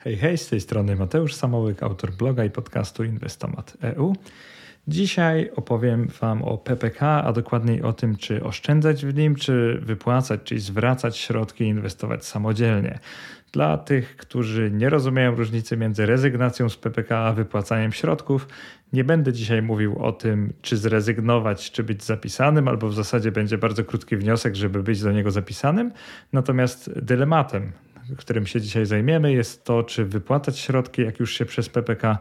Hej, hej, z tej strony Mateusz Samołyk, autor bloga i podcastu Inwestomat.eu. Dzisiaj opowiem Wam o PPK, a dokładniej o tym, czy oszczędzać w nim, czy wypłacać, czyli zwracać środki i inwestować samodzielnie. Dla tych, którzy nie rozumieją różnicy między rezygnacją z PPK a wypłacaniem środków, nie będę dzisiaj mówił o tym, czy zrezygnować, czy być zapisanym, albo w zasadzie będzie bardzo krótki wniosek, żeby być do niego zapisanym. Natomiast dylematem, którym się dzisiaj zajmiemy, jest to, czy wypłatać środki, jak już się przez PPK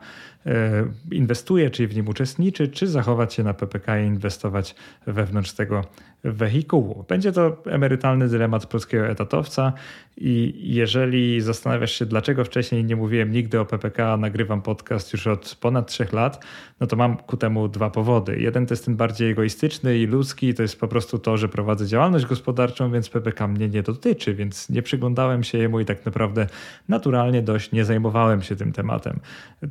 inwestuje, czyli w nim uczestniczy, czy zachować się na PPK i inwestować wewnątrz tego wehikułu. Będzie to emerytalny dylemat polskiego etatowca i jeżeli zastanawiasz się, dlaczego wcześniej nie mówiłem nigdy o PPK, nagrywam podcast już od ponad trzech lat, no to mam ku temu dwa powody. Jeden to jest ten bardziej egoistyczny i ludzki, to jest po prostu to, że prowadzę działalność gospodarczą, więc PPK mnie nie dotyczy, więc nie przyglądałem się jemu i tak naprawdę naturalnie dość nie zajmowałem się tym tematem.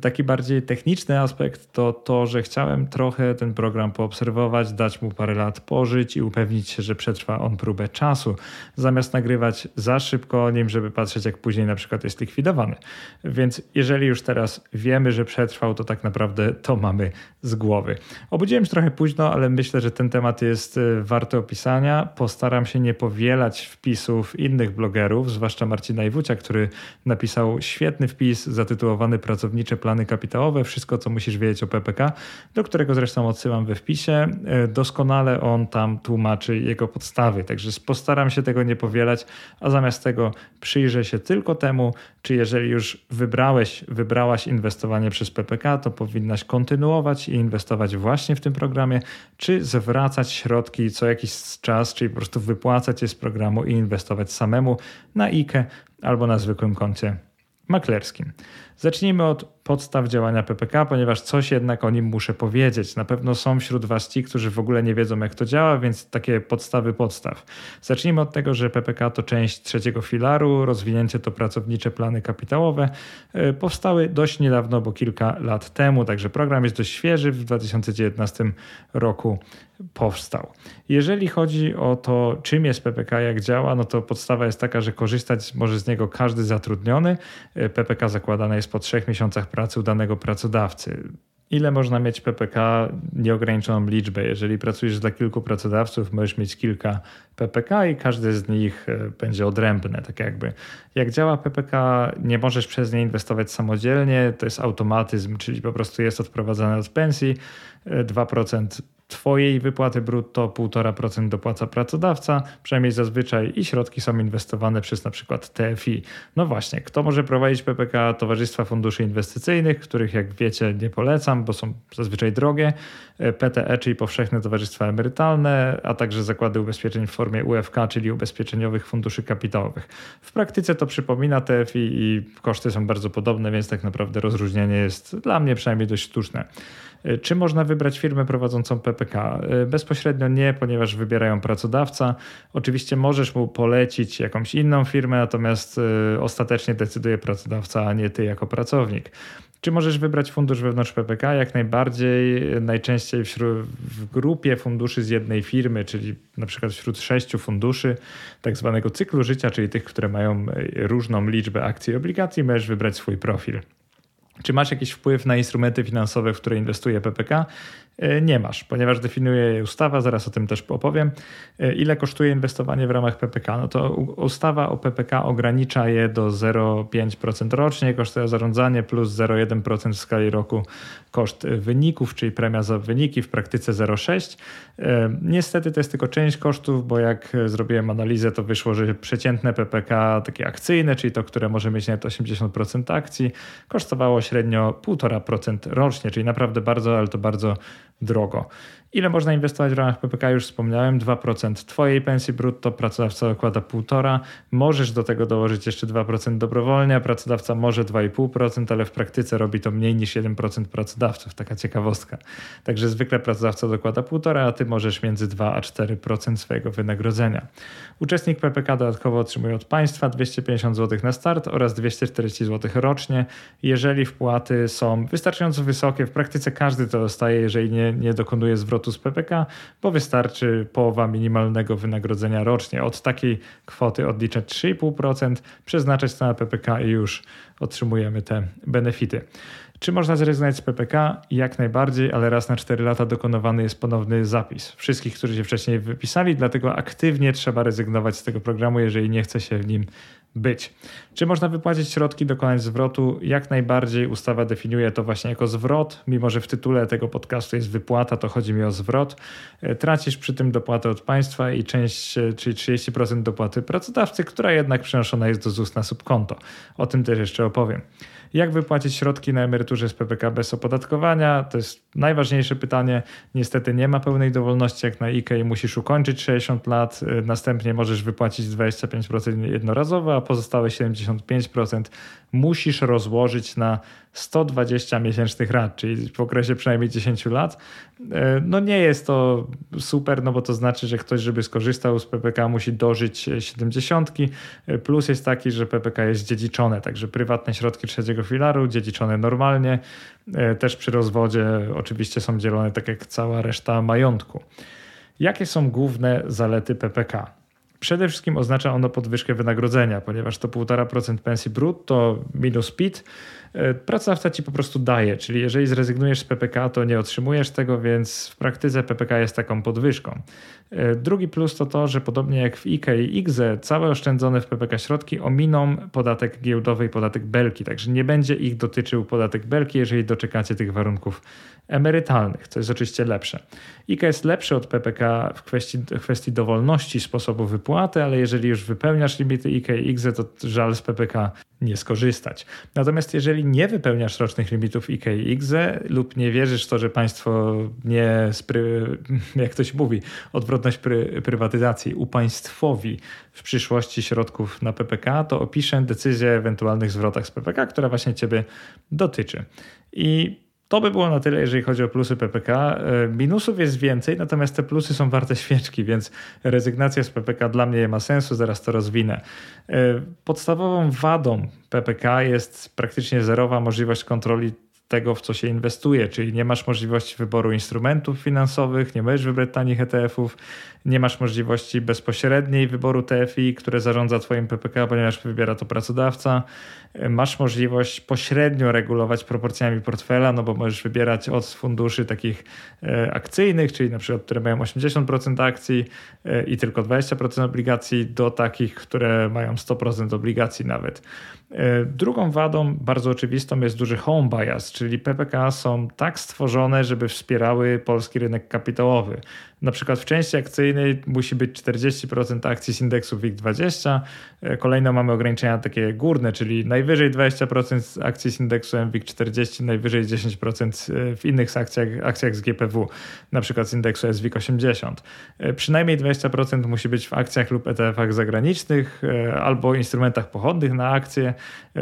Taki bardziej techniczny aspekt to to, że chciałem trochę ten program poobserwować, dać mu parę lat pożyć i upewnić się, że przetrwa on próbę czasu, zamiast nagrywać za szybko o nim, żeby patrzeć, jak później na przykład jest likwidowany. Więc jeżeli już teraz wiemy, że przetrwał, to tak naprawdę to mamy z głowy. Obudziłem się trochę późno, ale myślę, że ten temat jest e, warty opisania. Postaram się nie powielać wpisów innych blogerów, zwłaszcza Marcina Iwucia, który napisał świetny wpis zatytułowany Pracownicze plany kapitałowe, wszystko co musisz wiedzieć o PPK, do którego zresztą odsyłam we wpisie. E, doskonale on tam tłumaczy jego podstawy, także postaram się tego nie powielać, a zamiast tego przyjrzę się tylko temu, czy jeżeli już wybrałeś, wybrałaś inwestowanie przez PPK, to powinnaś kontynuować i inwestować właśnie w tym programie, czy zwracać środki co jakiś czas, czyli po prostu wypłacać je z programu i inwestować samemu na IKE albo na zwykłym koncie maklerskim. Zacznijmy od podstaw działania PPK, ponieważ coś jednak o nim muszę powiedzieć. Na pewno są wśród Was ci, którzy w ogóle nie wiedzą, jak to działa, więc takie podstawy podstaw. Zacznijmy od tego, że PPK to część trzeciego filaru, rozwinięcie to pracownicze plany kapitałowe. E, powstały dość niedawno, bo kilka lat temu, także program jest dość świeży, w 2019 roku powstał. Jeżeli chodzi o to, czym jest PPK, jak działa, no to podstawa jest taka, że korzystać może z niego każdy zatrudniony. E, PPK zakładane jest po trzech miesiącach pracy u danego pracodawcy. Ile można mieć PPK? Nieograniczoną liczbę. Jeżeli pracujesz dla kilku pracodawców, możesz mieć kilka PPK i każdy z nich e, będzie odrębny. Tak jakby. Jak działa PPK, nie możesz przez nie inwestować samodzielnie. To jest automatyzm, czyli po prostu jest odprowadzane od pensji. 2% e, Twojej wypłaty brutto 1,5% dopłaca pracodawca, przynajmniej zazwyczaj, i środki są inwestowane przez na przykład TFI. No właśnie, kto może prowadzić PPK? Towarzystwa Funduszy Inwestycyjnych, których jak wiecie nie polecam, bo są zazwyczaj drogie, PTE, czyli Powszechne Towarzystwa Emerytalne, a także zakłady ubezpieczeń w formie UFK, czyli Ubezpieczeniowych Funduszy Kapitałowych. W praktyce to przypomina TFI i koszty są bardzo podobne, więc tak naprawdę rozróżnienie jest dla mnie przynajmniej dość sztuczne. E, czy można wybrać firmę prowadzącą PPK? E, bezpośrednio nie, ponieważ wybierają pracodawca. Oczywiście możesz mu polecić jakąś inną firmę, natomiast e, ostatecznie decyduje pracodawca, a nie ty jako pracownik. Czy możesz wybrać fundusz wewnątrz PPK? Jak najbardziej, najczęściej wśród, w grupie funduszy z jednej firmy, czyli na przykład wśród sześciu funduszy tak zwanego cyklu życia, czyli tych, które mają różną liczbę akcji i obligacji, możesz wybrać swój profil. Czy masz jakiś wpływ na instrumenty finansowe, w które inwestuje PPK? E, nie masz, ponieważ definiuje je ustawa, zaraz o tym też opowiem. E, ile kosztuje inwestowanie w ramach PPK? No to ustawa o PPK ogranicza je do 0,5% rocznie, kosztuje zarządzanie plus 0,1% w skali roku koszt wyników, czyli premia za wyniki, w praktyce 0,6. E, niestety to jest tylko część kosztów, bo jak zrobiłem analizę, to wyszło, że przeciętne PPK, takie akcyjne, czyli to, które może mieć nawet 80% akcji, kosztowało średnio 1,5% rocznie, czyli naprawdę bardzo, ale to bardzo drogo. Ile można inwestować w ramach PPK? Już wspomniałem, 2% Twojej pensji brutto, pracodawca dokłada 1,5%. Możesz do tego dołożyć jeszcze 2% dobrowolnie, a pracodawca może 2,5%, ale w praktyce robi to mniej niż 1% pracodawców. Taka ciekawostka. Także zwykle pracodawca dokłada 1,5%, a Ty możesz między 2 a 4% swojego wynagrodzenia. Uczestnik PPK dodatkowo otrzymuje od państwa 250 zł na start oraz 240 zł rocznie. Jeżeli wpłaty są wystarczająco wysokie, w praktyce każdy to dostaje, jeżeli nie, nie dokonuje zwrotu zwrotu z PPK, bo wystarczy połowa minimalnego wynagrodzenia rocznie. Od takiej kwoty odliczać 3,5%, przeznaczać to na PPK i już otrzymujemy te benefity. Czy można zrezygnować z PPK? Jak najbardziej, ale raz na 4 lata dokonywany jest ponowny zapis. Wszystkich, którzy się wcześniej wypisali, dlatego aktywnie trzeba rezygnować z tego programu, jeżeli nie chce się w nim być. Czy można wypłacić środki, dokonać zwrotu? Jak najbardziej ustawa definiuje to właśnie jako zwrot, mimo że w tytule tego podcastu jest wypłata, to chodzi mi o zwrot. E, tracisz przy tym dopłatę od państwa i część, e, czyli 30% dopłaty pracodawcy, która jednak przenoszona jest do ZUS na subkonto. O tym też jeszcze opowiem. Jak wypłacić środki na emeryturze z PPK bez opodatkowania? To jest najważniejsze pytanie. Niestety nie ma pełnej dowolności jak na IKE musisz ukończyć 60 lat, y, następnie możesz wypłacić 25% jednorazowo, a pozostałe 75% musisz rozłożyć na 120 miesięcznych rat, czyli w okresie przynajmniej 10 lat. E, no nie jest to super, no bo to znaczy, że ktoś, żeby skorzystał z PPK, musi dożyć 70. E, plus jest taki, że PPK jest dziedziczone, także prywatne środki trzeciego filaru, dziedziczone normalnie, e, też przy rozwodzie oczywiście są dzielone tak jak cała reszta majątku. Jakie są główne zalety PPK? Przede wszystkim oznacza ono podwyżkę wynagrodzenia, ponieważ to 1,5% pensji brutto minus PIT pracodawca ci po prostu daje, czyli jeżeli zrezygnujesz z PPK, to nie otrzymujesz tego, więc w praktyce PPK jest taką podwyżką. E, drugi plus to to, że podobnie jak w IKE i IGZE, całe oszczędzone w PPK środki ominą podatek giełdowy i podatek belki, także nie będzie ich dotyczył podatek belki, jeżeli doczekacie tych warunków emerytalnych, co jest oczywiście lepsze. IKE jest lepszy od PPK w kwestii, w kwestii dowolności sposobu wypłaty, ale jeżeli już wypełniasz limity IKE i IGZE, to żal z PPK nie skorzystać. Natomiast jeżeli nie wypełniasz rocznych limitów IKE i IGZE lub nie wierzysz w to, że państwo nie, spry, jak to się mówi, odwrotność pry, prywatyzacji upaństwowi w przyszłości środków na PPK, to opiszę decyzję o ewentualnych zwrotach z PPK, która właśnie Ciebie dotyczy. I to by było na tyle, jeżeli chodzi o plusy PPK. E, minusów jest więcej, natomiast te plusy są warte świeczki, więc rezygnacja z PPK dla mnie nie ma sensu, zaraz to rozwinę. E, podstawową wadą PPK jest praktycznie zerowa możliwość kontroli tego, w co się inwestuje, czyli nie masz możliwości wyboru instrumentów finansowych, nie możesz wybrać tanich ETF-ów, nie masz możliwości bezpośredniej wyboru TFI, które zarządza Twoim PPK, ponieważ wybiera to pracodawca. Masz możliwość pośrednio regulować proporcjami portfela, no bo możesz wybierać od funduszy takich e, akcyjnych, czyli na przykład, które mają 80% akcji e, i tylko 20% obligacji, do takich, które mają 100% obligacji nawet. E, drugą wadą, bardzo oczywistą, jest duży home bias, czyli PPK są tak stworzone, żeby wspierały polski rynek kapitałowy. Na przykład w części akcyjnej musi być 40% akcji z indeksu WIG20. E, kolejno mamy ograniczenia takie górne, czyli najwyżej 20% akcji z indeksu WIG40, najwyżej 10% e, w innych akcjach, akcjach z GPW, na przykład z indeksu SWIG80. E, przynajmniej 20% musi być w akcjach lub ETF-ach zagranicznych albo instrumentach pochodnych na akcje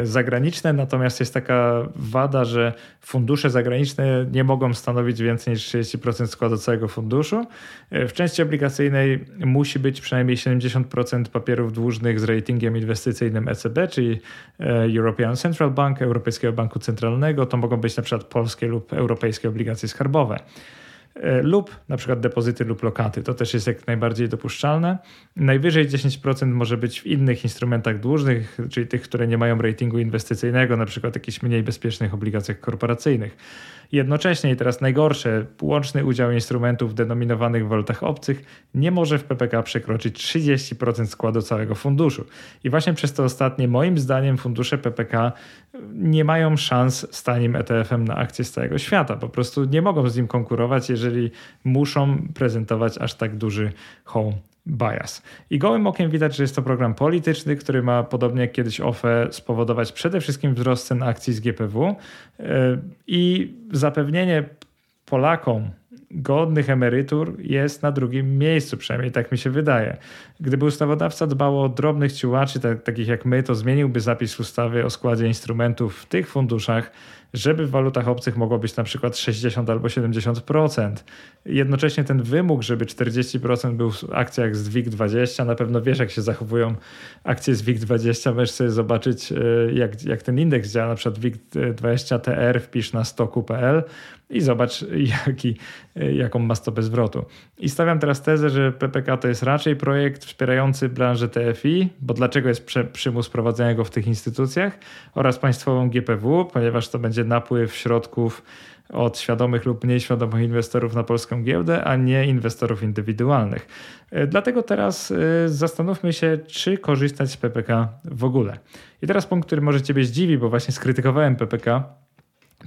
zagraniczne, natomiast jest taka wada, że fundusze zagraniczne nie mogą stanowić więcej niż 30% składu całego funduszu. W części obligacyjnej musi być przynajmniej 70% papierów dłużnych z ratingiem inwestycyjnym ECB, czyli e, European Central Bank, Europejskiego Banku Centralnego. To mogą być na przykład polskie lub europejskie obligacje skarbowe. E, lub na przykład depozyty lub lokaty. To też jest jak najbardziej dopuszczalne. Najwyżej 10% może być w innych instrumentach dłużnych, czyli tych, które nie mają ratingu inwestycyjnego, na przykład jakichś mniej bezpiecznych obligacjach korporacyjnych. Jednocześnie i teraz najgorsze, łączny udział instrumentów denominowanych w walutach obcych nie może w PPK przekroczyć 30% składu całego funduszu. I właśnie przez to ostatnie, moim zdaniem, fundusze PPK nie mają szans z tanim ETF-em na akcje z całego świata. Po prostu nie mogą z nim konkurować, jeżeli muszą prezentować aż tak duży home bias. I gołym okiem widać, że jest to program polityczny, który ma podobnie jak kiedyś OFE spowodować przede wszystkim wzrost cen akcji z GPW e, i zapewnienie Polakom godnych emerytur jest na drugim miejscu, przynajmniej tak mi się wydaje. Gdyby ustawodawca dbał o drobnych ciułaczy, tak, takich jak my, to zmieniłby zapis ustawy o składzie instrumentów w tych funduszach, żeby w walutach obcych mogło być na przykład 60 albo 70%. Jednocześnie ten wymóg, żeby 40% był w akcjach z WIG20, na pewno wiesz jak się zachowują akcje z WIG20, możesz sobie zobaczyć e, jak, jak ten indeks działa, na przykład WIG20TR wpisz na stoku.pl i zobacz jaki, jaką ma stopę zwrotu. I stawiam teraz tezę, że PPK to jest raczej projekt wspierający branżę TFI, bo dlaczego jest przymus prowadzenia go w tych instytucjach oraz państwową GPW, ponieważ to będzie napływ środków od świadomych lub mniej świadomych inwestorów na polską giełdę, a nie inwestorów indywidualnych. E, dlatego teraz e, zastanówmy się, czy korzystać z PPK w ogóle. I teraz punkt, który może Ciebie zdziwi, bo właśnie skrytykowałem PPK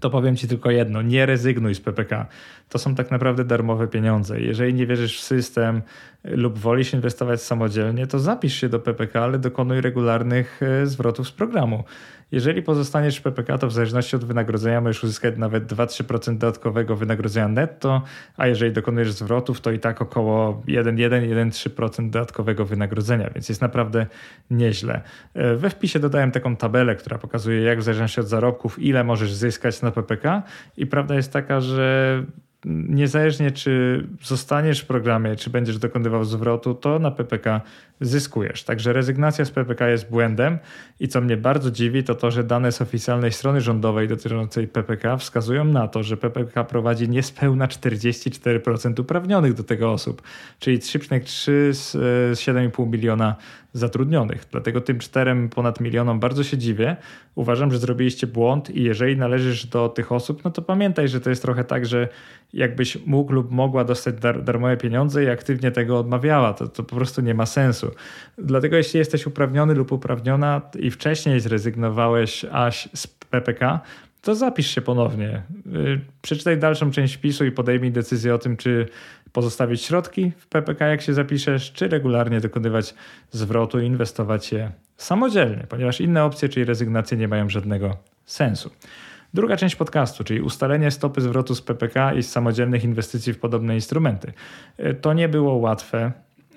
to powiem Ci tylko jedno: nie rezygnuj z PPK. To są tak naprawdę darmowe pieniądze. Jeżeli nie wierzysz w system lub wolisz inwestować samodzielnie, to zapisz się do PPK, ale dokonuj regularnych e, zwrotów z programu. Jeżeli pozostaniesz w PPK, to w zależności od wynagrodzenia możesz uzyskać nawet 2-3% dodatkowego wynagrodzenia netto, a jeżeli dokonujesz zwrotów, to i tak około 1-1-1-3% dodatkowego wynagrodzenia, więc jest naprawdę nieźle. E, we wpisie dodałem taką tabelę, która pokazuje, jak w zależności od zarobków, ile możesz zyskać na PPK i prawda jest taka, że niezależnie czy zostaniesz w programie, czy będziesz dokonywał zwrotu, to na PPK zyskujesz. Także rezygnacja z PPK jest błędem i co mnie bardzo dziwi, to to, że dane z oficjalnej strony rządowej dotyczącej PPK wskazują na to, że PPK prowadzi niespełna 44% uprawnionych do tego osób, czyli 3,3 z 7,5 miliona zatrudnionych. Dlatego tym czterem ponad milionom bardzo się dziwię. Uważam, że zrobiliście błąd i jeżeli należysz do tych osób, no to pamiętaj, że to jest trochę tak, że jakbyś mógł lub mogła dostać dar darmowe pieniądze i aktywnie tego odmawiała, to, to po prostu nie ma sensu. Dlatego jeśli jesteś uprawniony lub uprawniona i wcześniej zrezygnowałeś aś z PPK, to zapisz się ponownie. Y, przeczytaj dalszą część wpisu i podejmij decyzję o tym, czy pozostawić środki w PPK, jak się zapiszesz, czy regularnie dokonywać zwrotu i inwestować je samodzielnie, ponieważ inne opcje, czyli rezygnacje, nie mają żadnego sensu. Druga część podcastu, czyli ustalenie stopy zwrotu z PPK i z samodzielnych inwestycji w podobne instrumenty. Y, to nie było łatwe.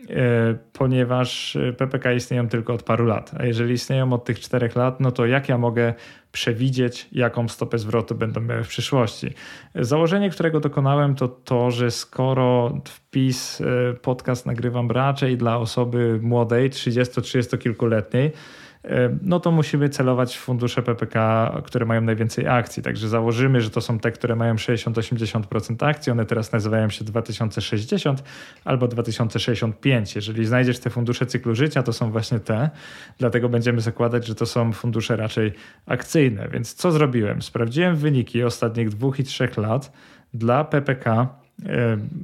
E, ponieważ PPK istnieją tylko od paru lat. A jeżeli istnieją od tych czterech lat, no to jak ja mogę przewidzieć, jaką stopę zwrotu będą miały w przyszłości? Założenie, którego dokonałem, to to, że skoro wpis e, podcast nagrywam raczej dla osoby młodej, 30-30 kilkuletniej, no to musimy celować w fundusze PPK, które mają najwięcej akcji. Także założymy, że to są te, które mają 60-80% akcji. One teraz nazywają się 2060 albo 2065. Jeżeli znajdziesz te fundusze cyklu życia, to są właśnie te. Dlatego będziemy zakładać, że to są fundusze raczej akcyjne. Więc co zrobiłem? Sprawdziłem wyniki ostatnich dwóch i trzech lat dla PPK E,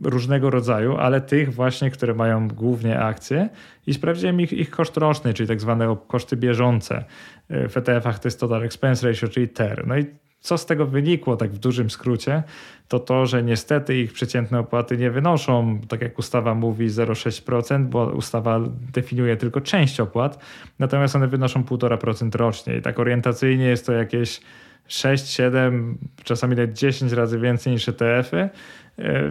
różnego rodzaju, ale tych właśnie, które mają głównie akcje i sprawdziłem ich, ich koszt roczny, czyli tak zwane koszty bieżące. E, w ETF-ach to jest Total Expense Ratio, czyli TER. No i co z tego wynikło, tak w dużym skrócie, to to, że niestety ich przeciętne opłaty nie wynoszą, tak jak ustawa mówi, 0,6%, bo ustawa definiuje tylko część opłat, natomiast one wynoszą 1,5% rocznie i tak orientacyjnie jest to jakieś 6, 7, czasami nawet 10 razy więcej niż ETF-y, e,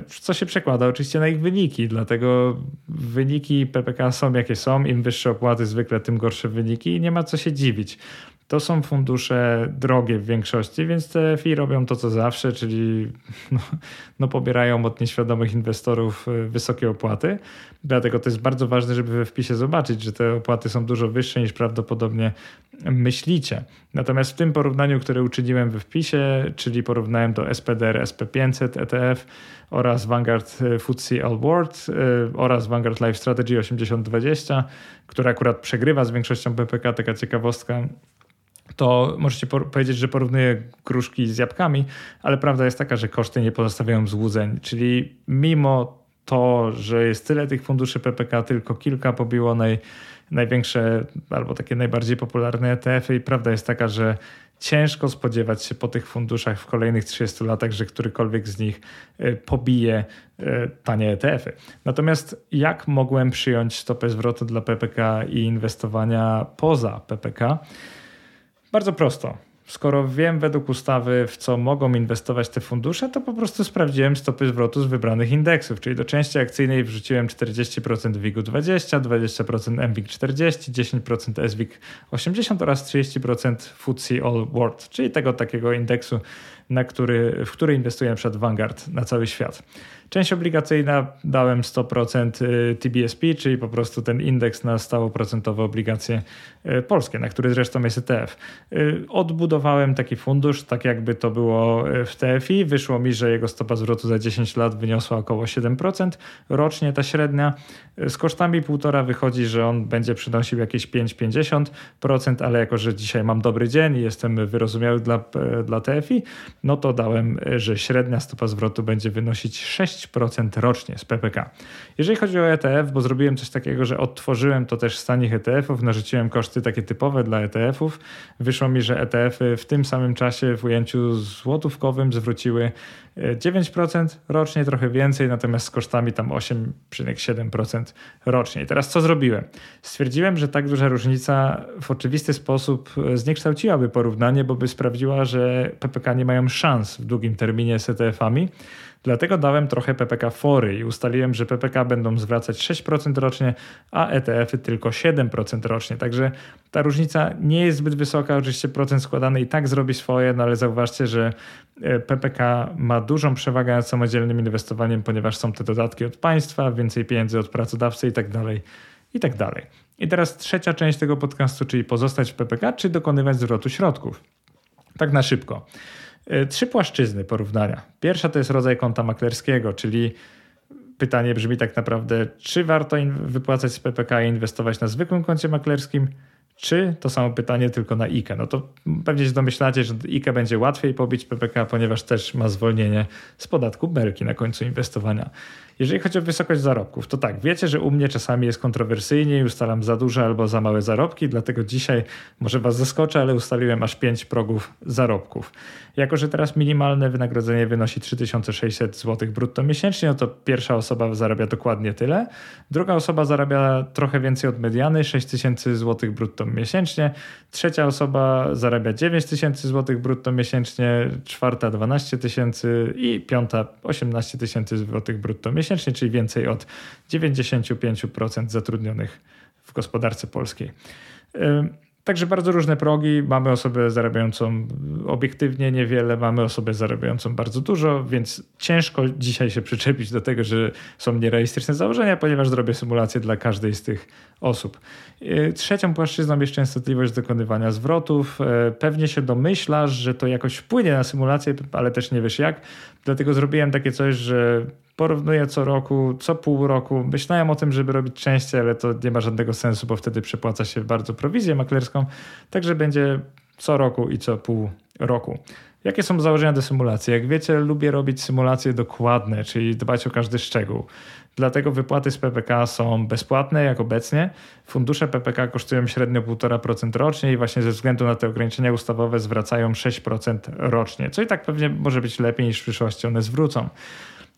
co się przekłada oczywiście na ich wyniki. Dlatego wyniki PPK są jakie są. Im wyższe opłaty, zwykle tym gorsze wyniki i nie ma co się dziwić. To są fundusze drogie w większości, więc te FI robią to co zawsze, czyli no, no, pobierają od nieświadomych inwestorów e, wysokie opłaty. Dlatego to jest bardzo ważne, żeby we wpisie zobaczyć, że te opłaty są dużo wyższe niż prawdopodobnie myślicie. Natomiast w tym porównaniu, które uczyniłem we wpisie, czyli porównałem do SPDR SP500 ETF oraz Vanguard e, FTSE All World e, oraz Vanguard Life Strategy 8020, która akurat przegrywa z większością PPK, taka ciekawostka to możecie powiedzieć, że porównuję gruszki z jabłkami, ale prawda jest taka, że koszty nie pozostawiają złudzeń. Czyli mimo to, że jest tyle tych funduszy PPK, tylko kilka pobiło naj, największe albo takie najbardziej popularne ETF-y i prawda jest taka, że ciężko spodziewać się po tych funduszach w kolejnych 30 latach, że którykolwiek z nich e, pobije e, tanie ETF-y. Natomiast jak mogłem przyjąć stopę zwrotu dla PPK i inwestowania poza PPK? Bardzo prosto. skoro wiem według ustawy, w co mogą inwestować te fundusze, to po prostu sprawdziłem stopy zwrotu z wybranych indeksów, czyli do części akcyjnej wrzuciłem 40% WIG-20, 20% MWIG40, 10% SWIG80 oraz 30% FTSE All World, czyli tego takiego indeksu, na który, w który inwestuje na przykład Vanguard na cały świat. Część obligacyjna dałem 100% y, TBSP, czyli po prostu ten indeks na stałoprocentowe obligacje y, polskie, na który zresztą jest ETF. Y, odbudowałem taki fundusz, tak jakby to było w TFI. Wyszło mi, że jego stopa zwrotu za 10 lat wyniosła około 7%. Rocznie ta średnia. Z kosztami półtora wychodzi, że on będzie przynosił jakieś 5-50%, ale jako, że dzisiaj mam dobry dzień i jestem wyrozumiały dla, dla TFI, no to dałem, że średnia stopa zwrotu będzie wynosić 6 6% rocznie z PPK. Jeżeli chodzi o ETF, bo zrobiłem coś takiego, że odtworzyłem to też z tanich ETF-ów, narzuciłem koszty takie typowe dla ETF-ów, wyszło mi, że ETF-y w tym samym czasie w ujęciu złotówkowym zwróciły 9% e, rocznie, trochę więcej, natomiast z kosztami tam 8,7% rocznie. Teraz co zrobiłem? Stwierdziłem, że tak duża różnica w oczywisty sposób e, zniekształciłaby porównanie, bo by sprawdziła, że PPK nie mają szans w długim terminie z ETF-ami. Dlatego dałem trochę PPK fory i ustaliłem, że PPK będą zwracać 6% rocznie, a ETF-y tylko 7% rocznie. Także ta różnica nie jest zbyt wysoka. Oczywiście procent składany i tak zrobi swoje, no ale zauważcie, że e, PPK ma dużą przewagę nad samodzielnym inwestowaniem, ponieważ są te dodatki od państwa, więcej pieniędzy od pracodawcy i tak dalej, i tak dalej. I teraz trzecia część tego podcastu, czyli pozostać w PPK, czy dokonywać zwrotu środków. Tak na szybko. E, trzy płaszczyzny porównania. Pierwsza to jest rodzaj konta maklerskiego, czyli pytanie brzmi tak naprawdę, czy warto wypłacać z PPK i inwestować na zwykłym koncie maklerskim, czy to samo pytanie tylko na IKE? No to pewnie się domyślacie, że IKE będzie łatwiej pobić PPK, ponieważ też ma zwolnienie z podatku belki na końcu inwestowania. Jeżeli chodzi o wysokość zarobków, to tak, wiecie, że u mnie czasami jest kontrowersyjnie i ustalam za duże albo za małe zarobki, dlatego dzisiaj może Was zaskoczę, ale ustaliłem aż 5 progów zarobków. Jako, że teraz minimalne wynagrodzenie wynosi 3600 zł brutto miesięcznie, no to pierwsza osoba zarabia dokładnie tyle, druga osoba zarabia trochę więcej od mediany, 6000 zł brutto miesięcznie, trzecia osoba zarabia 9000 zł brutto miesięcznie, czwarta 12 tysięcy i piąta 18 tysięcy zł brutto miesięcznie miesięcznie, czyli więcej od 95% zatrudnionych w gospodarce polskiej. Także bardzo różne progi. Mamy osobę zarabiającą obiektywnie niewiele, mamy osobę zarabiającą bardzo dużo, więc ciężko dzisiaj się przyczepić do tego, że są nierealistyczne założenia, ponieważ zrobię symulację dla każdej z tych osób. E, trzecią płaszczyzną jest częstotliwość dokonywania zwrotów. E, pewnie się domyślasz, że to jakoś wpłynie na symulację, ale też nie wiesz jak. Dlatego zrobiłem takie coś, że porównuję co roku, co pół roku. Myślałem o tym, żeby robić częściej, ale to nie ma żadnego sensu, bo wtedy przepłaca się bardzo prowizję maklerską. Także będzie co roku i co pół roku. Jakie są założenia do symulacji? Jak wiecie, lubię robić symulacje dokładne, czyli dbać o każdy szczegół. Dlatego wypłaty z PPK są bezpłatne, jak obecnie. Fundusze PPK kosztują średnio 1,5% rocznie i właśnie ze względu na te ograniczenia ustawowe zwracają 6% rocznie, co i tak pewnie może być lepiej niż w przyszłości one zwrócą.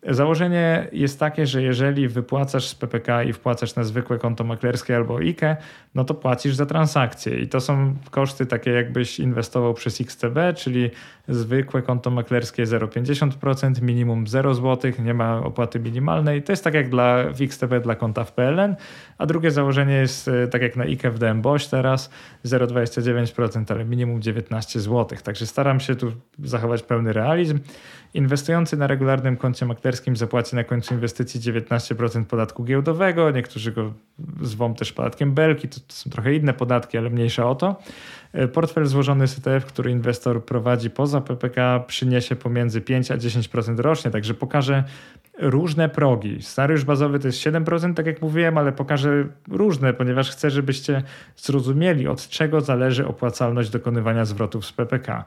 Założenie jest takie, że jeżeli wypłacasz z PPK i wpłacasz na zwykłe konto maklerskie albo IKE, no to płacisz za transakcje. I to są koszty takie jakbyś inwestował przez XTB, czyli zwykłe konto maklerskie 0,50%, minimum 0 zł, nie ma opłaty minimalnej. To jest tak jak dla w XTB dla konta w PLN, a drugie założenie jest e, tak jak na IKE w DMBOŚ teraz 0,29%, ale minimum 19 zł. Także staram się tu zachować pełny realizm. Inwestujący na regularnym koncie maklerskim zapłaci na końcu inwestycji 19% podatku giełdowego. Niektórzy go zwą też podatkiem belki, to, to są trochę inne podatki, ale mniejsza o to. E, portfel złożony z ETF, który inwestor prowadzi poza PPK, przyniesie pomiędzy 5 a 10% rocznie, także pokaże różne progi. Scenariusz bazowy to jest 7%, tak jak mówiłem, ale pokażę różne, ponieważ chcę, żebyście zrozumieli, od czego zależy opłacalność dokonywania zwrotów z PPK.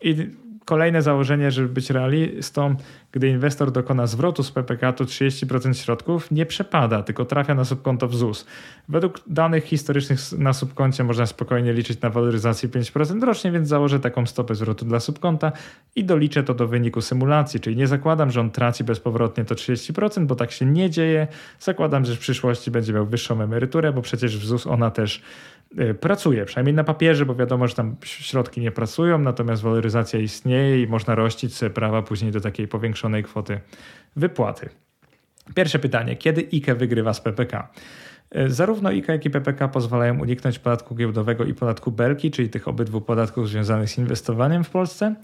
I Kolejne założenie, żeby być realistą, gdy inwestor dokona zwrotu z PPK, to 30% środków nie przepada, tylko trafia na subkonto w ZUS. Według danych historycznych na subkoncie można spokojnie liczyć na waloryzację 5% rocznie, więc założę taką stopę zwrotu dla subkonta i doliczę to do wyniku symulacji, czyli nie zakładam, że on traci bezpowrotnie to 30%, bo tak się nie dzieje. Zakładam, że w przyszłości będzie miał wyższą emeryturę, bo przecież w ZUS ona też pracuje, przynajmniej na papierze, bo wiadomo, że tam środki nie pracują, natomiast waloryzacja istnieje i można rościć sobie prawa później do takiej powiększonej kwoty wypłaty. Pierwsze pytanie, kiedy IKE wygrywa z PPK? E, zarówno IKE, jak i PPK pozwalają uniknąć podatku giełdowego i podatku belki, czyli tych obydwu podatków związanych z inwestowaniem w Polsce,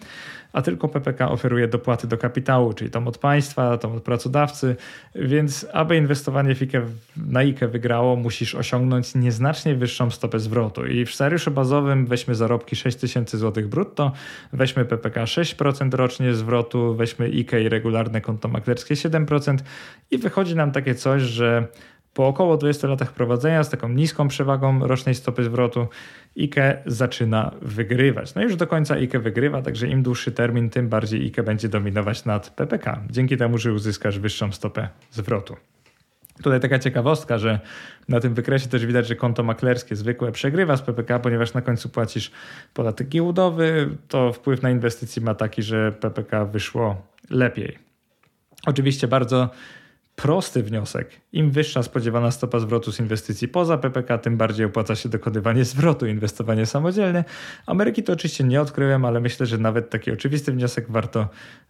a tylko PPK oferuje dopłaty do kapitału, czyli tą od państwa, tą od pracodawcy, więc aby inwestowanie w IKE, na IKE wygrało, musisz osiągnąć nieznacznie wyższą stopę zwrotu. I w scenariuszu bazowym weźmy zarobki 6000 zł brutto, weźmy PPK 6% rocznie zwrotu, weźmy IKE i regularne konto maklerskie 7% i wychodzi nam takie coś, że po około 20 latach prowadzenia z taką niską przewagą rocznej stopy zwrotu IKE zaczyna wygrywać. No już do końca IKE wygrywa, także im dłuższy termin, tym bardziej IKE będzie dominować nad PPK. Dzięki temu, że uzyskasz wyższą stopę zwrotu. Tutaj taka ciekawostka, że na tym wykresie też widać, że konto maklerskie zwykłe przegrywa z PPK, ponieważ na końcu płacisz podatek giełdowy, to wpływ na inwestycje ma taki, że PPK wyszło lepiej. Oczywiście bardzo prosty wniosek. Im wyższa spodziewana stopa zwrotu z inwestycji poza PPK, tym bardziej opłaca się dokonywanie zwrotu, inwestowanie samodzielnie. Ameryki to oczywiście nie odkryłem, ale myślę, że nawet taki oczywisty wniosek warto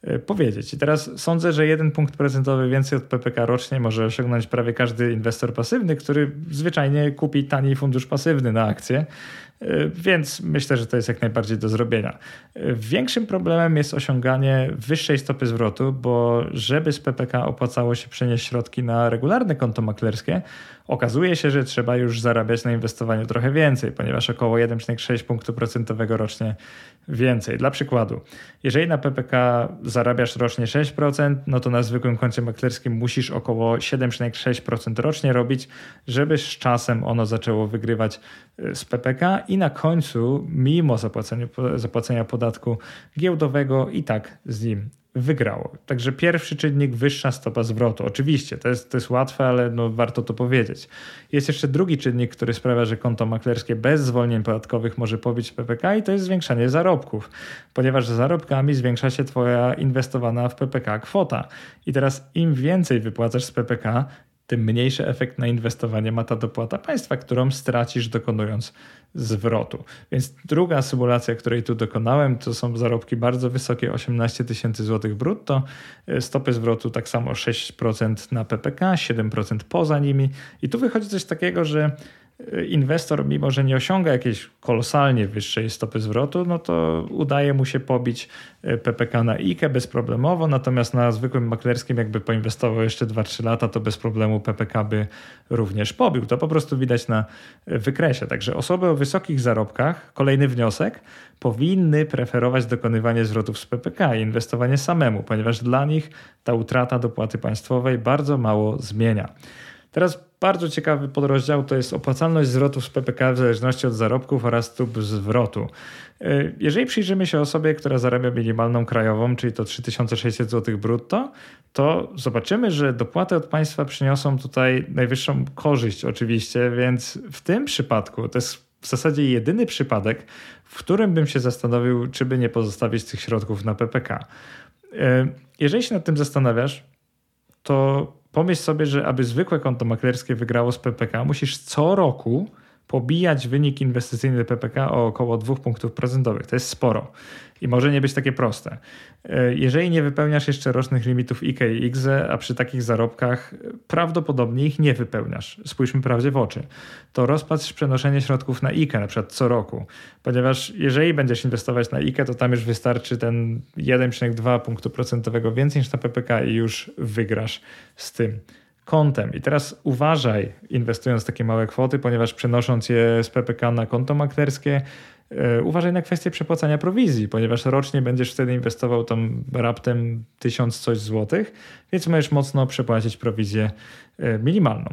y, powiedzieć. I teraz sądzę, że jeden punkt procentowy więcej od PPK rocznie może osiągnąć prawie każdy inwestor pasywny, który zwyczajnie kupi tani fundusz pasywny na akcje. Y, więc myślę, że to jest jak najbardziej do zrobienia. Y, większym problemem jest osiąganie wyższej stopy zwrotu, bo żeby z PPK opłacało się przenieść środki na regularne konto maklerskie, okazuje się, że trzeba już zarabiać na inwestowaniu trochę więcej, ponieważ około 1,6 punktu procentowego rocznie więcej. Dla przykładu, jeżeli na PPK zarabiasz rocznie 6%, no to na zwykłym koncie maklerskim musisz około 7,6% rocznie robić, żeby z czasem ono zaczęło wygrywać z PPK i na końcu, mimo zapłacenia, zapłacenia podatku giełdowego, i tak z nim wygrało. Także pierwszy czynnik wyższa stopa zwrotu. Oczywiście, to jest, to jest łatwe, ale no warto to powiedzieć. Jest jeszcze drugi czynnik, który sprawia, że konto maklerskie bez zwolnień podatkowych może pobić PPK i to jest zwiększanie zarobków, ponieważ zarobkami zwiększa się Twoja inwestowana w PPK kwota. I teraz im więcej wypłacasz z PPK, tym mniejszy efekt na inwestowanie ma ta dopłata państwa, którą stracisz dokonując zwrotu. Więc druga symulacja, której tu dokonałem, to są zarobki bardzo wysokie, 18 tysięcy złotych brutto, stopy zwrotu tak samo 6% na PPK, 7% poza nimi i tu wychodzi coś takiego, że inwestor, mimo że nie osiąga jakiejś kolosalnie wyższej stopy zwrotu, no to udaje mu się pobić e, PPK na IKE bezproblemowo, natomiast na zwykłym maklerskim jakby poinwestował jeszcze 2-3 lata, to bez problemu PPK by również pobił. To po prostu widać na wykresie. Także osoby o wysokich zarobkach, kolejny wniosek, powinny preferować dokonywanie zwrotów z PPK i inwestowanie samemu, ponieważ dla nich ta utrata dopłaty państwowej bardzo mało zmienia. Teraz bardzo ciekawy podrozdział to jest opłacalność zwrotów z PPK w zależności od zarobków oraz stóp zwrotu. E, jeżeli przyjrzymy się osobie, która zarabia minimalną krajową, czyli to 3600 zł brutto, to zobaczymy, że dopłaty od państwa przyniosą tutaj najwyższą korzyść oczywiście, więc w tym przypadku to jest w zasadzie jedyny przypadek, w którym bym się zastanowił, czy by nie pozostawić tych środków na PPK. E, jeżeli się nad tym zastanawiasz, to pomyśl sobie, że aby zwykłe konto maklerskie wygrało z PPK, musisz co roku pobijać wynik inwestycyjny PPK o około 2 punktów procentowych. To jest sporo. I może nie być takie proste. E, jeżeli nie wypełniasz jeszcze rocznych limitów IK i a przy takich zarobkach prawdopodobnie ich nie wypełniasz, spójrzmy prawdzie w oczy, to rozpatrz przenoszenie środków na IKE na przykład co roku, ponieważ jeżeli będziesz inwestować na IKE, to tam już wystarczy ten 1,2 punktu procentowego więcej niż na PPK i już wygrasz z tym kontem. I teraz uważaj, inwestując takie małe kwoty, ponieważ przenosząc je z PPK na konto maklerskie, e, uważaj na kwestię przepłacania prowizji, ponieważ rocznie będziesz wtedy inwestował tam raptem tysiąc coś złotych, więc możesz mocno przepłacić prowizję e, minimalną.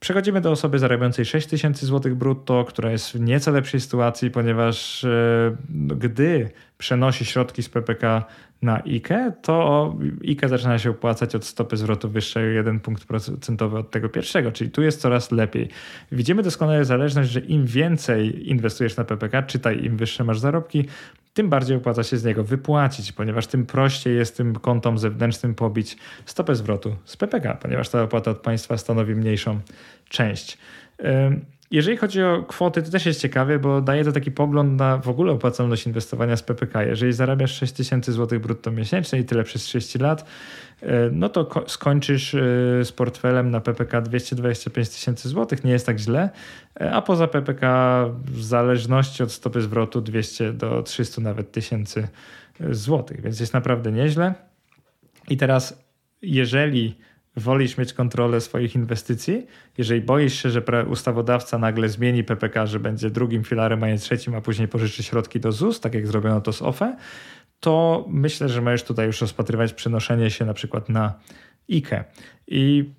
Przechodzimy do osoby zarabiającej 6 tysięcy złotych brutto, która jest w nieco lepszej sytuacji, ponieważ e, gdy przenosi środki z PPK na IKE, to IKE zaczyna się opłacać od stopy zwrotu wyższej o 1 punkt procentowy od tego pierwszego, czyli tu jest coraz lepiej. Widzimy doskonale zależność, że im więcej inwestujesz na PPK, czytaj im wyższe masz zarobki, tym bardziej opłaca się z niego wypłacić, ponieważ tym prościej jest tym kontom zewnętrznym pobić stopę zwrotu z PPK, ponieważ ta opłata od państwa stanowi mniejszą część. Jeżeli chodzi o kwoty, to też jest ciekawe, bo daje to taki pogląd na w ogóle opłacalność inwestowania z PPK. Jeżeli zarabiasz 6000 zł brutto miesięcznie i tyle przez 30 lat, e, no to skończysz e, z portfelem na PPK 225 tysięcy złotych, nie jest tak źle, e, a poza PPK w zależności od stopy zwrotu 200 do 300 nawet tysięcy złotych, więc jest naprawdę nieźle. I teraz jeżeli wolisz mieć kontrolę swoich inwestycji, jeżeli boisz się, że ustawodawca nagle zmieni PPK, że będzie drugim filarem, a nie trzecim, a później pożyczy środki do ZUS, tak jak zrobiono to z OFE, to myślę, że możesz tutaj już rozpatrywać przenoszenie się na przykład na IKE. I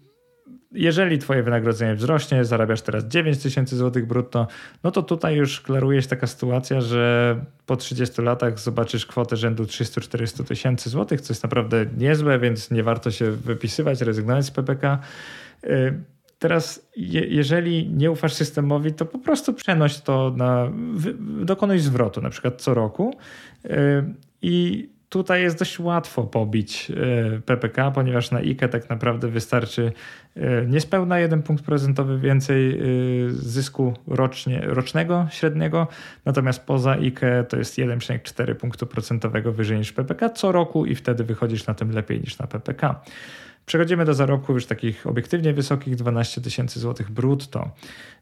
jeżeli twoje wynagrodzenie wzrośnie, zarabiasz teraz 9 tysięcy złotych brutto, no to tutaj już klaruje się taka sytuacja, że po 30 latach zobaczysz kwotę rzędu 300-400 tysięcy złotych, co jest naprawdę niezłe, więc nie warto się wypisywać, rezygnować z PPK. Y, teraz, je, jeżeli nie ufasz systemowi, to po prostu przenoś to na, dokonuj zwrotu, na przykład co roku y, i tutaj jest dość łatwo pobić e, PPK, ponieważ na IKE tak naprawdę wystarczy e, niespełna 1 punkt procentowy więcej e, zysku rocznie, rocznego średniego, natomiast poza IKE to jest 1,4 punktu procentowego wyżej niż PPK co roku i wtedy wychodzisz na tym lepiej niż na PPK. Przechodzimy do zarobków już takich obiektywnie wysokich 12 tysięcy złotych brutto.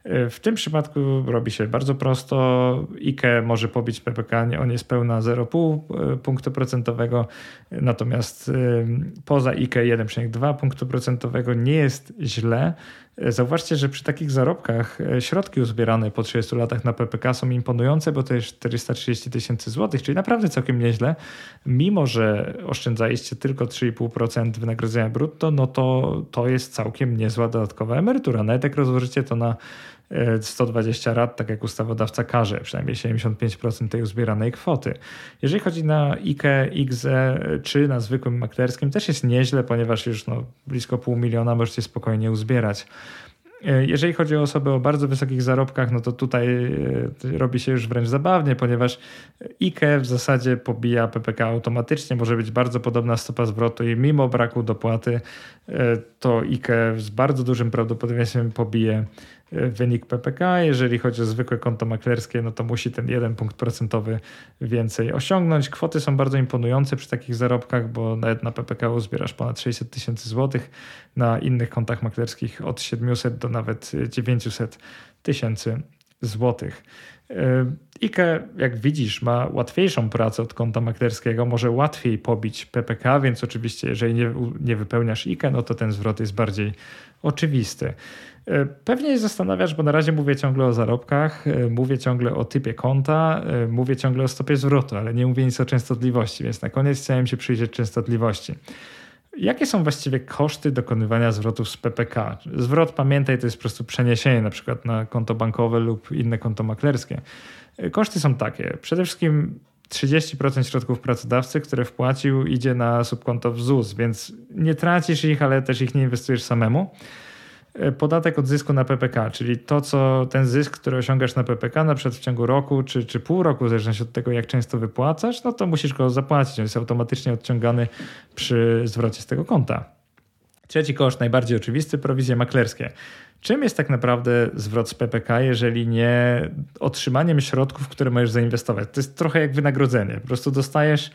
W tym przypadku robi się bardzo prosto. IKE może pobić PPK o niespełna 0,5 punktu procentowego, natomiast poza IKE 1,2 punktu procentowego nie jest źle. Zauważcie, że przy takich zarobkach e, środki uzbierane po 30 latach na PPK są imponujące, bo to jest 430 tysięcy złotych, czyli naprawdę całkiem nieźle. Mimo, że oszczędzaliście tylko 3,5% wynagrodzenia brutto, no to to jest całkiem niezła dodatkowa emerytura. Nawet jak rozłożycie to na 120 lat, tak jak ustawodawca każe, przynajmniej 75% tej uzbieranej kwoty. Jeżeli chodzi na IKE, IGZE czy na zwykłym maklerskim, też jest nieźle, ponieważ już no, blisko pół miliona możecie spokojnie uzbierać. E, jeżeli chodzi o osoby o bardzo wysokich zarobkach, no to tutaj e, robi się już wręcz zabawnie, ponieważ IKE w zasadzie pobija PPK automatycznie, może być bardzo podobna stopa zwrotu i mimo braku dopłaty e, to IKE z bardzo dużym prawdopodobieństwem pobije wynik PPK. Jeżeli chodzi o zwykłe konto maklerskie, no to musi ten jeden punkt procentowy więcej osiągnąć. Kwoty są bardzo imponujące przy takich zarobkach, bo nawet na PPK uzbierasz ponad 600 tysięcy złotych, na innych kontach maklerskich od 700 do nawet 900 tysięcy złotych. IKE, jak widzisz, ma łatwiejszą pracę od konta maklerskiego, może łatwiej pobić PPK, więc oczywiście, jeżeli nie, nie wypełniasz IKE, no to ten zwrot jest bardziej oczywisty. E, pewnie zastanawiasz, bo na razie mówię ciągle o zarobkach, e, mówię ciągle o typie konta, e, mówię ciągle o stopie zwrotu, ale nie mówię nic o częstotliwości, więc na koniec chciałem się przyjrzeć częstotliwości. Jakie są właściwie koszty dokonywania zwrotów z PPK? Zwrot, pamiętaj, to jest po prostu przeniesienie na przykład na konto bankowe lub inne konto maklerskie. Koszty są takie. Przede wszystkim 30% środków pracodawcy, które wpłacił, idzie na subkonto w ZUS, więc nie tracisz ich, ale też ich nie inwestujesz samemu. E, podatek od zysku na PPK, czyli to, co ten zysk, który osiągasz na PPK, na przykład w ciągu roku czy, czy pół roku, w zależności od tego, jak często wypłacasz, no to musisz go zapłacić. On jest automatycznie odciągany przy zwrocie z tego konta. Trzeci koszt, najbardziej oczywisty, prowizje maklerskie. Czym jest tak naprawdę zwrot z PPK, jeżeli nie otrzymaniem środków, które możesz zainwestować? To jest trochę jak wynagrodzenie. Po prostu dostajesz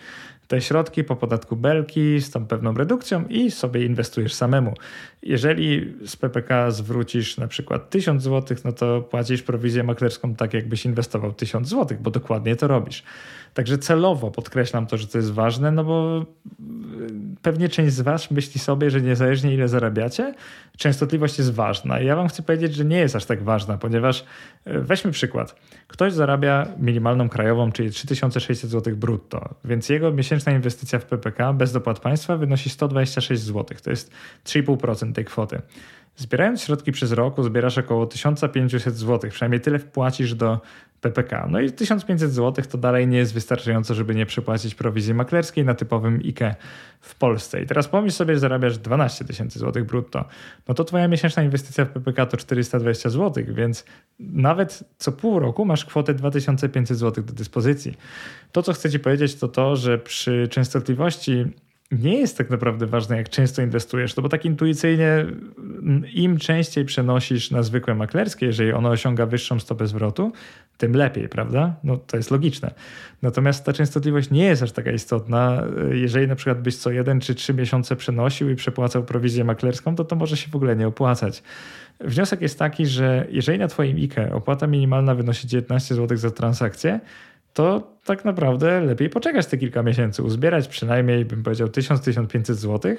te środki po podatku belki z tą pewną redukcją i sobie inwestujesz samemu. Jeżeli z PPK zwrócisz na przykład 1000 zł, no to płacisz prowizję maklerską tak, jakbyś inwestował 1000 zł, bo dokładnie to robisz. Także celowo podkreślam to, że to jest ważne, no bo pewnie część z Was myśli sobie, że niezależnie ile zarabiacie, częstotliwość jest ważna. I ja Wam chcę powiedzieć, że nie jest aż tak ważna, ponieważ e, weźmy przykład. Ktoś zarabia minimalną krajową, czyli 3600 zł brutto, więc jego miesięczna inwestycja w PPK bez dopłat państwa wynosi 126 zł. To jest 3,5% tej kwoty. Zbierając środki przez rok, zbierasz około 1500 zł, przynajmniej tyle wpłacisz do PPK. No i 1500 zł to dalej nie jest wystarczająco, żeby nie przepłacić prowizji maklerskiej na typowym IKE w Polsce. I teraz pomyśl sobie, że zarabiasz 12 tysięcy złotych brutto. No to twoja miesięczna inwestycja w PPK to 420 zł, więc nawet co pół roku masz kwotę 2500 zł do dyspozycji. To, co chcę ci powiedzieć, to to, że przy częstotliwości nie jest tak naprawdę ważne, jak często inwestujesz, no bo tak intuicyjnie im częściej przenosisz na zwykłe maklerskie, jeżeli ono osiąga wyższą stopę zwrotu, tym lepiej, prawda? No to jest logiczne. Natomiast ta częstotliwość nie jest aż taka istotna. Jeżeli na przykład byś co jeden czy trzy miesiące przenosił i przepłacał prowizję maklerską, to to może się w ogóle nie opłacać. Wniosek jest taki, że jeżeli na twoim IKE opłata minimalna wynosi 19 zł za transakcję, to tak naprawdę lepiej poczekać te kilka miesięcy, uzbierać przynajmniej, bym powiedział, 1000-1500 zł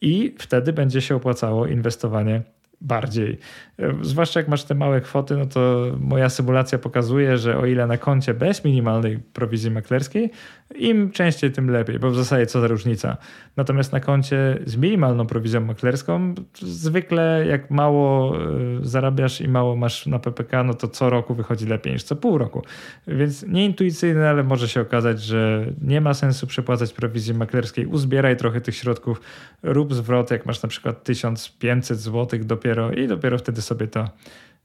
i wtedy będzie się opłacało inwestowanie bardziej. E, zwłaszcza jak masz te małe kwoty, no to moja symulacja pokazuje, że o ile na koncie bez minimalnej prowizji maklerskiej, im częściej, tym lepiej, bo w zasadzie co za różnica. Natomiast na koncie z minimalną prowizją maklerską, zwykle jak mało e, zarabiasz i mało masz na PPK, no to co roku wychodzi lepiej niż co pół roku. Więc nieintuicyjne, ale może się okazać, że nie ma sensu przepłacać prowizji maklerskiej. Uzbieraj trochę tych środków, rób zwrot, jak masz na przykład 1500 zł dopiero i dopiero wtedy sobie to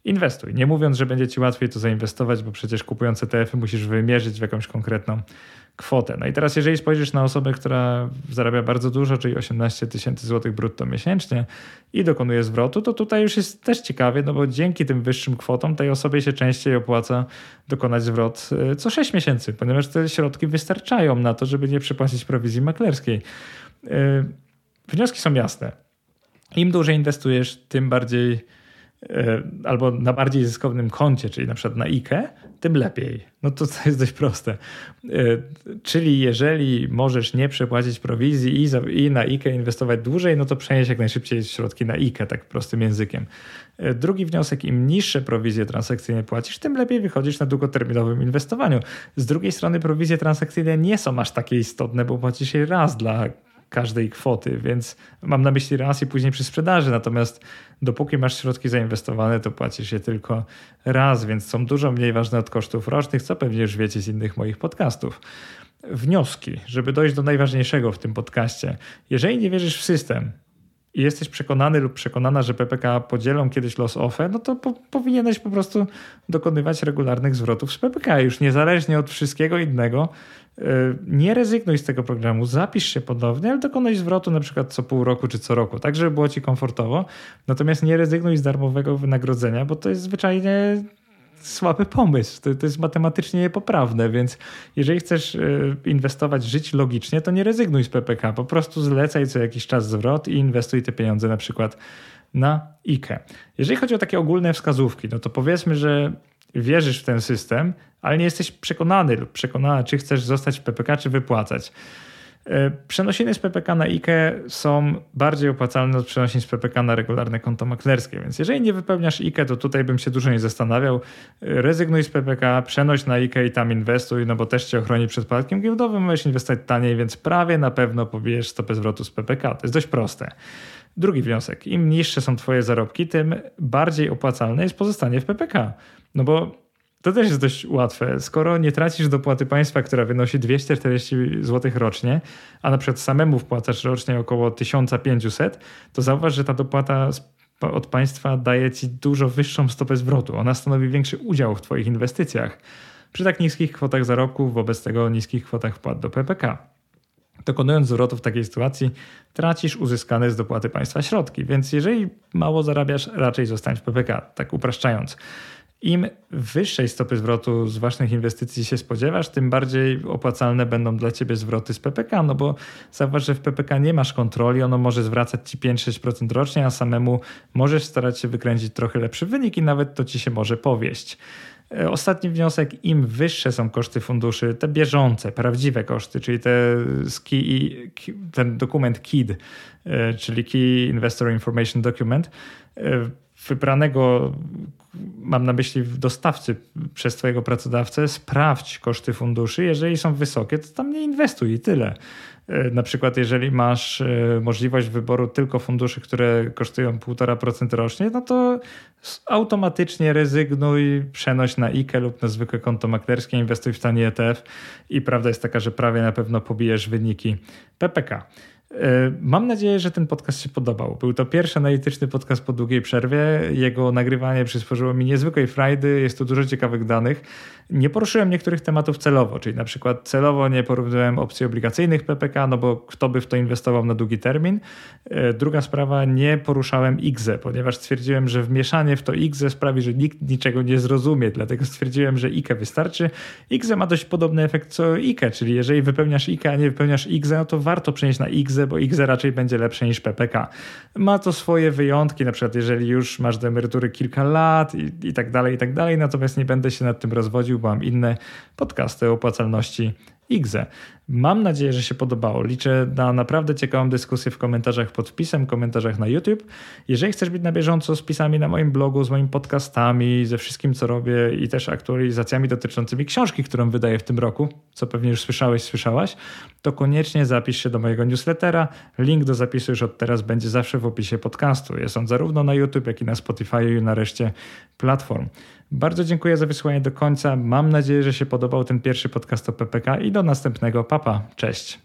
inwestuj. Nie mówiąc, że będzie ci łatwiej to zainwestować, bo przecież kupując ETF-y musisz wymierzyć w jakąś konkretną kwotę. No i teraz, jeżeli spojrzysz na osobę, która zarabia bardzo dużo, czyli 18 tysięcy złotych brutto miesięcznie i dokonuje zwrotu, to tutaj już jest też ciekawie, no bo dzięki tym wyższym kwotom tej osobie się częściej opłaca dokonać zwrot e, co 6 miesięcy, ponieważ te środki wystarczają na to, żeby nie przepłacić prowizji maklerskiej. E, wnioski są jasne. Im dłużej inwestujesz, tym bardziej E, albo na bardziej zyskownym koncie, czyli na przykład na IKE, tym lepiej. No to, to jest dość proste. E, czyli jeżeli możesz nie przepłacić prowizji i, i na IKE inwestować dłużej, no to przenieś jak najszybciej środki na IKE, tak prostym językiem. E, drugi wniosek, im niższe prowizje transakcyjne płacisz, tym lepiej wychodzisz na długoterminowym inwestowaniu. Z drugiej strony prowizje transakcyjne nie są aż takie istotne, bo płacisz je raz dla każdej kwoty, więc mam na myśli i później przy sprzedaży. Natomiast dopóki masz środki zainwestowane, to płacisz je tylko raz, więc są dużo mniej ważne od kosztów rocznych, co pewnie już wiecie z innych moich podcastów. Wnioski, żeby dojść do najważniejszego w tym podcaście. Jeżeli nie wierzysz w system, i jesteś przekonany lub przekonana, że PPK podzielą kiedyś los OFE, no to po, powinieneś po prostu dokonywać regularnych zwrotów z PPK, już niezależnie od wszystkiego innego. Y, nie rezygnuj z tego programu, zapisz się ponownie, ale dokonaj zwrotu na przykład co pół roku czy co roku, tak żeby było ci komfortowo. Natomiast nie rezygnuj z darmowego wynagrodzenia, bo to jest zwyczajnie słaby pomysł. To, to jest matematycznie niepoprawne, więc jeżeli chcesz y, inwestować, żyć logicznie, to nie rezygnuj z PPK. Po prostu zlecaj co jakiś czas zwrot i inwestuj te pieniądze na przykład na IKE. Jeżeli chodzi o takie ogólne wskazówki, no to powiedzmy, że wierzysz w ten system, ale nie jesteś przekonany lub przekonana, czy chcesz zostać w PPK, czy wypłacać. E, przenosiny z PPK na IKE są bardziej opłacalne od przenosin z PPK na regularne konto maklerskie, więc jeżeli nie wypełniasz IKE, to tutaj bym się dużo nie zastanawiał. E, rezygnuj z PPK, przenoś na IKE i tam inwestuj, no bo też cię ochroni przed podatkiem giełdowym, możesz inwestować taniej, więc prawie na pewno pobijesz stopę zwrotu z PPK. To jest dość proste. Drugi wniosek. Im niższe są twoje zarobki, tym bardziej opłacalne jest pozostanie w PPK. No bo to też jest dość łatwe. Skoro nie tracisz dopłaty państwa, która wynosi 240 zł rocznie, a na przykład samemu wpłacasz rocznie około 1500, to zauważ, że ta dopłata od państwa daje ci dużo wyższą stopę zwrotu. Ona stanowi większy udział w Twoich inwestycjach. Przy tak niskich kwotach zarobków, wobec tego niskich kwotach wpłat do PPK. Dokonując zwrotu w takiej sytuacji, tracisz uzyskane z dopłaty państwa środki, więc jeżeli mało zarabiasz, raczej zostań w PPK, tak upraszczając. Im wyższej stopy zwrotu z ważnych inwestycji się spodziewasz, tym bardziej opłacalne będą dla ciebie zwroty z PPK, no bo zauważ, że w PPK nie masz kontroli, ono może zwracać ci 5-6% rocznie, a samemu możesz starać się wykręcić trochę lepszy wynik i nawet to ci się może powieść. E, ostatni wniosek, im wyższe są koszty funduszy, te bieżące, prawdziwe koszty, czyli te ten dokument KID, e, czyli Key Investor Information Document, e, wybranego, mam na myśli dostawcy przez Twojego pracodawcę, sprawdź koszty funduszy. Jeżeli są wysokie, to tam nie inwestuj i tyle. E, na przykład, jeżeli masz e, możliwość wyboru tylko funduszy, które kosztują 1,5% rocznie, no to automatycznie rezygnuj, przenoś na IKE lub na zwykłe konto maklerskie, inwestuj w tani ETF i prawda jest taka, że prawie na pewno pobijesz wyniki PPK. E, mam nadzieję, że ten podcast się podobał. Był to pierwszy analityczny podcast po długiej przerwie. Jego nagrywanie przysporzyło mi niezwykłej frajdy. Jest tu dużo ciekawych danych. Nie poruszyłem niektórych tematów celowo, czyli na przykład celowo nie porównywałem opcji obligacyjnych PPK, no bo kto by w to inwestował na długi termin. E, druga sprawa, nie poruszałem IGZE, ponieważ stwierdziłem, że wmieszanie w to IGZE sprawi, że nikt niczego nie zrozumie, dlatego stwierdziłem, że IKE wystarczy. IGZE ma dość podobny efekt co IKE, czyli jeżeli wypełniasz IKE, a nie wypełniasz IGZE, no to warto przenieść na IGZE, bo IGZE raczej będzie lepsze niż PPK. Ma to swoje wyjątki, na przykład jeżeli już masz do emerytury kilka lat i, i tak dalej, i tak dalej, natomiast nie będę się nad tym rozwodził, bo mam inne podcasty o opłacalności IGZE. Mam nadzieję, że się podobało. Liczę na naprawdę ciekawą dyskusję w komentarzach pod wpisem, komentarzach na YouTube. Jeżeli chcesz być na bieżąco z pisami na moim blogu, z moimi podcastami, ze wszystkim, co robię i też aktualizacjami dotyczącymi książki, którą wydaję w tym roku, co pewnie już słyszałeś, słyszałaś, to koniecznie zapisz się do mojego newslettera. Link do zapisu już od teraz będzie zawsze w opisie podcastu. Jest on zarówno na YouTube, jak i na Spotify i na reszcie platform. Bardzo dziękuję za wysłanie do końca. Mam nadzieję, że się podobał ten pierwszy podcast o PPK i do następnego. Papa, cześć.